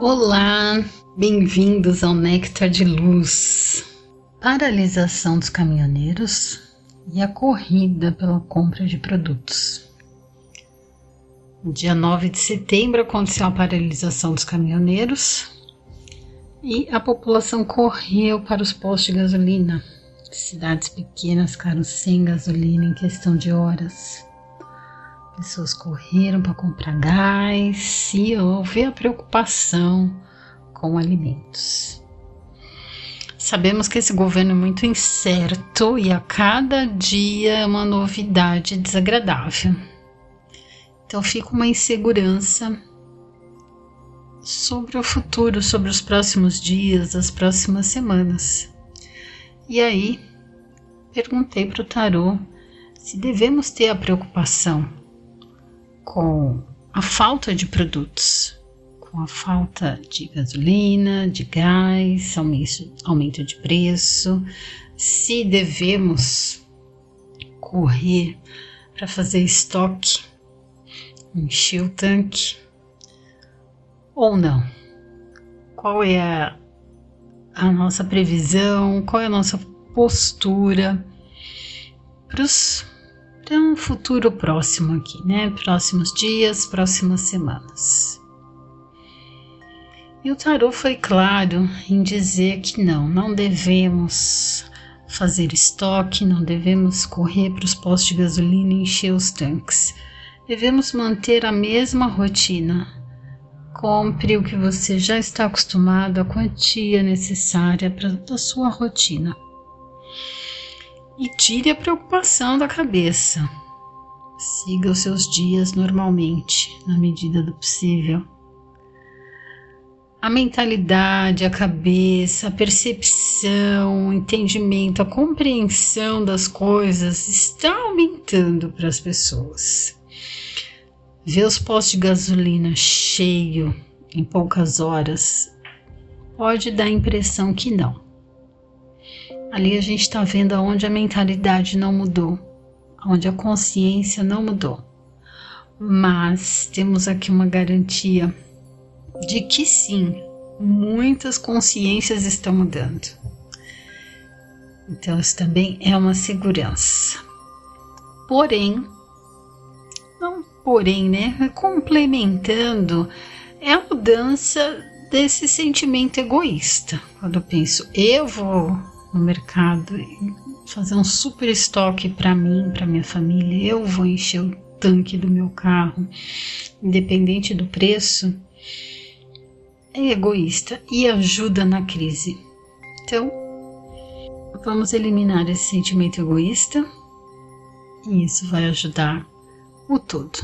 Olá, bem-vindos ao Néctar de Luz. Paralisação dos caminhoneiros e a corrida pela compra de produtos. No dia 9 de setembro aconteceu a paralisação dos caminhoneiros e a população correu para os postos de gasolina. Cidades pequenas ficaram sem gasolina em questão de horas. Pessoas correram para comprar gás e houve a preocupação com alimentos. Sabemos que esse governo é muito incerto e a cada dia é uma novidade desagradável. Então fica uma insegurança sobre o futuro, sobre os próximos dias, as próximas semanas. E aí perguntei para o tarô se devemos ter a preocupação com a falta de produtos, com a falta de gasolina, de gás, aumento de preço, se devemos correr para fazer estoque, encher o tanque ou não? Qual é a, a nossa previsão? Qual é a nossa postura para os para um futuro próximo aqui, né? Próximos dias, próximas semanas. E o tarô foi claro em dizer que não, não devemos fazer estoque, não devemos correr para os postos de gasolina e encher os tanques. Devemos manter a mesma rotina. Compre o que você já está acostumado, a quantia necessária para a sua rotina e tire a preocupação da cabeça. Siga os seus dias normalmente, na medida do possível. A mentalidade, a cabeça, a percepção, o entendimento, a compreensão das coisas está aumentando para as pessoas. Ver os postos de gasolina cheio em poucas horas pode dar a impressão que não Ali a gente está vendo aonde a mentalidade não mudou, onde a consciência não mudou. Mas temos aqui uma garantia de que sim, muitas consciências estão mudando. Então, isso também é uma segurança. Porém, não porém, né? Complementando, é a mudança desse sentimento egoísta. Quando eu penso, eu vou no mercado e fazer um super estoque para mim, para minha família, eu vou encher o tanque do meu carro, independente do preço, é egoísta e ajuda na crise. Então, vamos eliminar esse sentimento egoísta e isso vai ajudar o todo,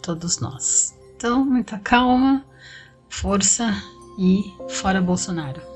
todos nós. Então, muita calma, força e fora Bolsonaro.